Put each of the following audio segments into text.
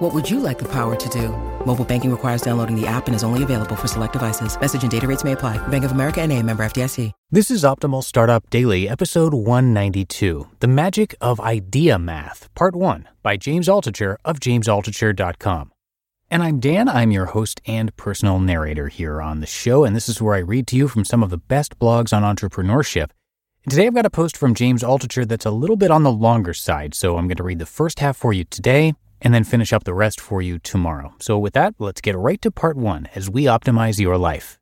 What would you like the power to do? Mobile banking requires downloading the app and is only available for select devices. Message and data rates may apply. Bank of America and a member FDIC. This is Optimal Startup Daily, episode 192, The Magic of Idea Math, Part 1, by James Altucher of jamesaltucher.com. And I'm Dan. I'm your host and personal narrator here on the show, and this is where I read to you from some of the best blogs on entrepreneurship. And today I've got a post from James Altucher that's a little bit on the longer side, so I'm going to read the first half for you today and then finish up the rest for you tomorrow. So with that, let's get right to part one as we optimize your life.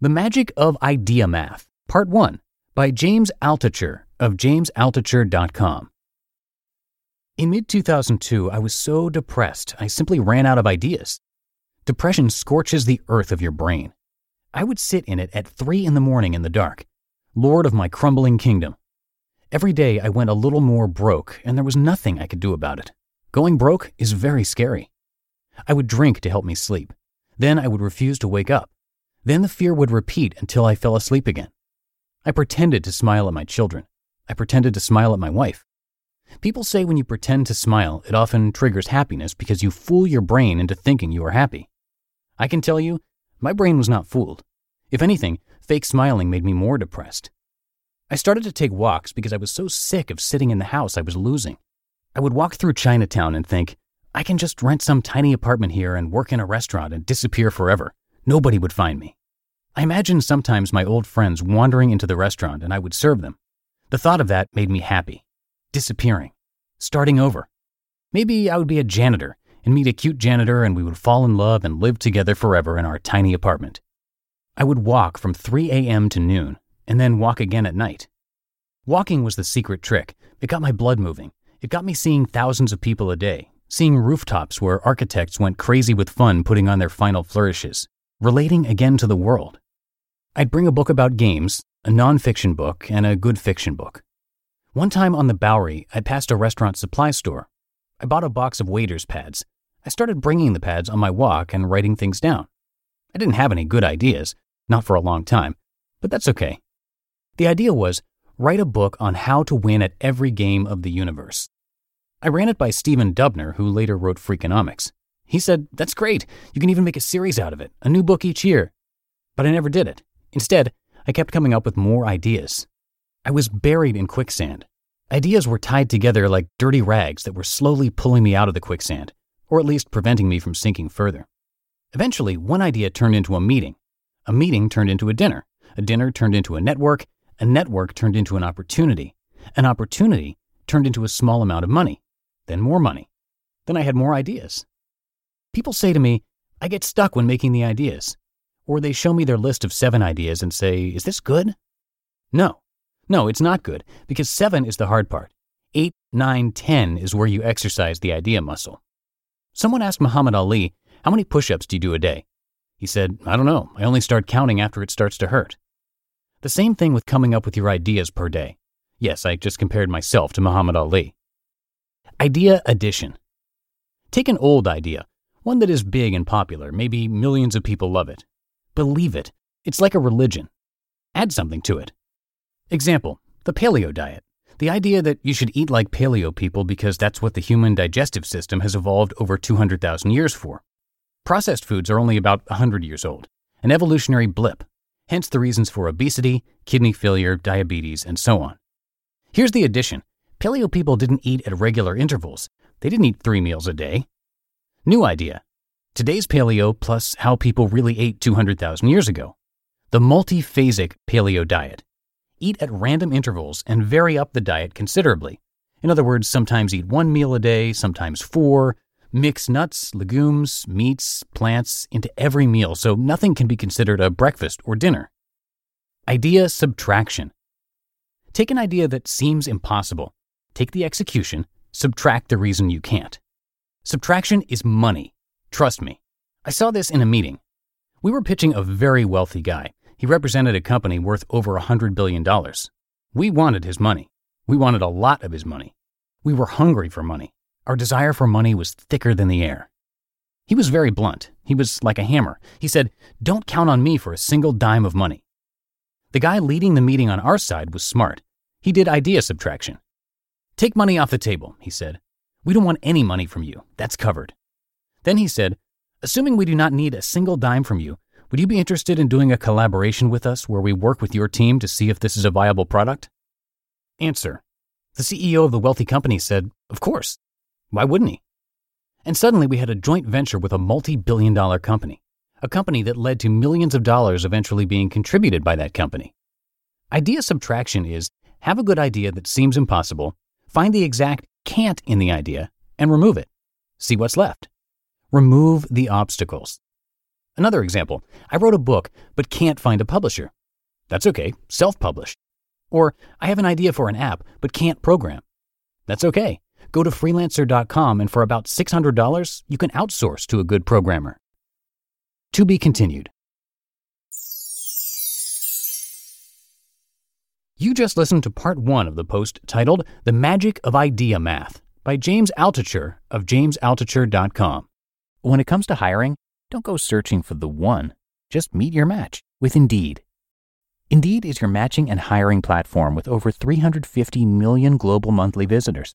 The Magic of Idea Math, Part 1 by James Altucher of jamesaltucher.com. In mid 2002, I was so depressed, I simply ran out of ideas. Depression scorches the earth of your brain. I would sit in it at 3 in the morning in the dark, lord of my crumbling kingdom. Every day I went a little more broke, and there was nothing I could do about it. Going broke is very scary. I would drink to help me sleep. Then I would refuse to wake up. Then the fear would repeat until I fell asleep again. I pretended to smile at my children. I pretended to smile at my wife. People say when you pretend to smile, it often triggers happiness because you fool your brain into thinking you are happy. I can tell you, my brain was not fooled. If anything, fake smiling made me more depressed. I started to take walks because I was so sick of sitting in the house I was losing. I would walk through Chinatown and think, I can just rent some tiny apartment here and work in a restaurant and disappear forever. Nobody would find me. I imagined sometimes my old friends wandering into the restaurant and I would serve them. The thought of that made me happy disappearing, starting over. Maybe I would be a janitor and meet a cute janitor and we would fall in love and live together forever in our tiny apartment. I would walk from 3 a.m. to noon and then walk again at night. Walking was the secret trick. It got my blood moving. It got me seeing thousands of people a day, seeing rooftops where architects went crazy with fun putting on their final flourishes, relating again to the world. I'd bring a book about games, a nonfiction book, and a good fiction book. One time on the Bowery, I passed a restaurant supply store. I bought a box of waiter's pads. I started bringing the pads on my walk and writing things down. I didn't have any good ideas, not for a long time, but that's okay. The idea was write a book on how to win at every game of the universe. I ran it by Stephen Dubner, who later wrote Freakonomics. He said, That's great. You can even make a series out of it, a new book each year. But I never did it. Instead, I kept coming up with more ideas. I was buried in quicksand. Ideas were tied together like dirty rags that were slowly pulling me out of the quicksand, or at least preventing me from sinking further. Eventually, one idea turned into a meeting. A meeting turned into a dinner. A dinner turned into a network. A network turned into an opportunity. An opportunity turned into a small amount of money. Then more money. Then I had more ideas. People say to me, I get stuck when making the ideas. Or they show me their list of seven ideas and say, Is this good? No, no, it's not good, because seven is the hard part. Eight, nine, ten is where you exercise the idea muscle. Someone asked Muhammad Ali, How many push ups do you do a day? He said, I don't know. I only start counting after it starts to hurt. The same thing with coming up with your ideas per day. Yes, I just compared myself to Muhammad Ali. Idea addition. Take an old idea, one that is big and popular, maybe millions of people love it. Believe it. It's like a religion. Add something to it. Example the paleo diet. The idea that you should eat like paleo people because that's what the human digestive system has evolved over 200,000 years for. Processed foods are only about 100 years old, an evolutionary blip, hence the reasons for obesity, kidney failure, diabetes, and so on. Here's the addition paleo people didn't eat at regular intervals, they didn't eat three meals a day. New idea today's paleo plus how people really ate 200,000 years ago. The multiphasic paleo diet eat at random intervals and vary up the diet considerably. In other words, sometimes eat one meal a day, sometimes four. Mix nuts, legumes, meats, plants into every meal so nothing can be considered a breakfast or dinner. Idea subtraction. Take an idea that seems impossible, take the execution, subtract the reason you can't. Subtraction is money. Trust me. I saw this in a meeting. We were pitching a very wealthy guy. He represented a company worth over a $100 billion. We wanted his money. We wanted a lot of his money. We were hungry for money. Our desire for money was thicker than the air. He was very blunt. He was like a hammer. He said, Don't count on me for a single dime of money. The guy leading the meeting on our side was smart. He did idea subtraction. Take money off the table, he said. We don't want any money from you. That's covered. Then he said, Assuming we do not need a single dime from you, would you be interested in doing a collaboration with us where we work with your team to see if this is a viable product? Answer. The CEO of the wealthy company said, Of course. Why wouldn't he? And suddenly we had a joint venture with a multi billion dollar company, a company that led to millions of dollars eventually being contributed by that company. Idea subtraction is have a good idea that seems impossible, find the exact can't in the idea, and remove it. See what's left. Remove the obstacles. Another example I wrote a book but can't find a publisher. That's okay, self publish. Or I have an idea for an app but can't program. That's okay. Go to freelancer.com and for about $600, you can outsource to a good programmer. To be continued. You just listened to part one of the post titled The Magic of Idea Math by James Altucher of jamesaltucher.com. When it comes to hiring, don't go searching for the one. Just meet your match with Indeed. Indeed is your matching and hiring platform with over 350 million global monthly visitors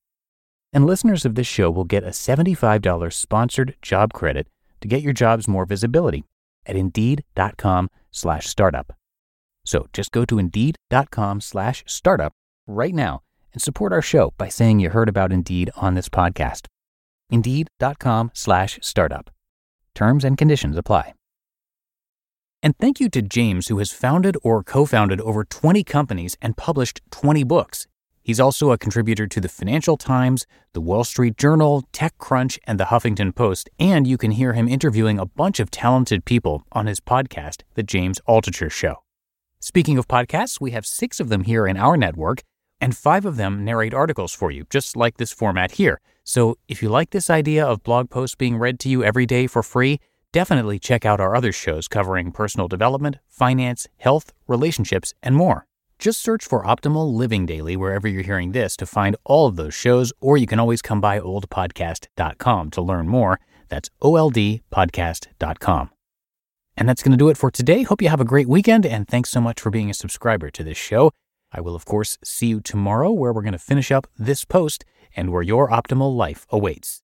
And listeners of this show will get a $75 sponsored job credit to get your jobs more visibility at indeed.com slash startup. So just go to indeed.com slash startup right now and support our show by saying you heard about Indeed on this podcast. Indeed.com slash startup. Terms and conditions apply. And thank you to James, who has founded or co founded over 20 companies and published 20 books. He's also a contributor to the Financial Times, the Wall Street Journal, TechCrunch, and the Huffington Post, and you can hear him interviewing a bunch of talented people on his podcast, The James Altucher Show. Speaking of podcasts, we have six of them here in our network, and five of them narrate articles for you, just like this format here. So if you like this idea of blog posts being read to you every day for free, definitely check out our other shows covering personal development, finance, health, relationships, and more. Just search for Optimal Living Daily wherever you're hearing this to find all of those shows, or you can always come by oldpodcast.com to learn more. That's oldpodcast.com. And that's going to do it for today. Hope you have a great weekend, and thanks so much for being a subscriber to this show. I will, of course, see you tomorrow where we're going to finish up this post and where your optimal life awaits.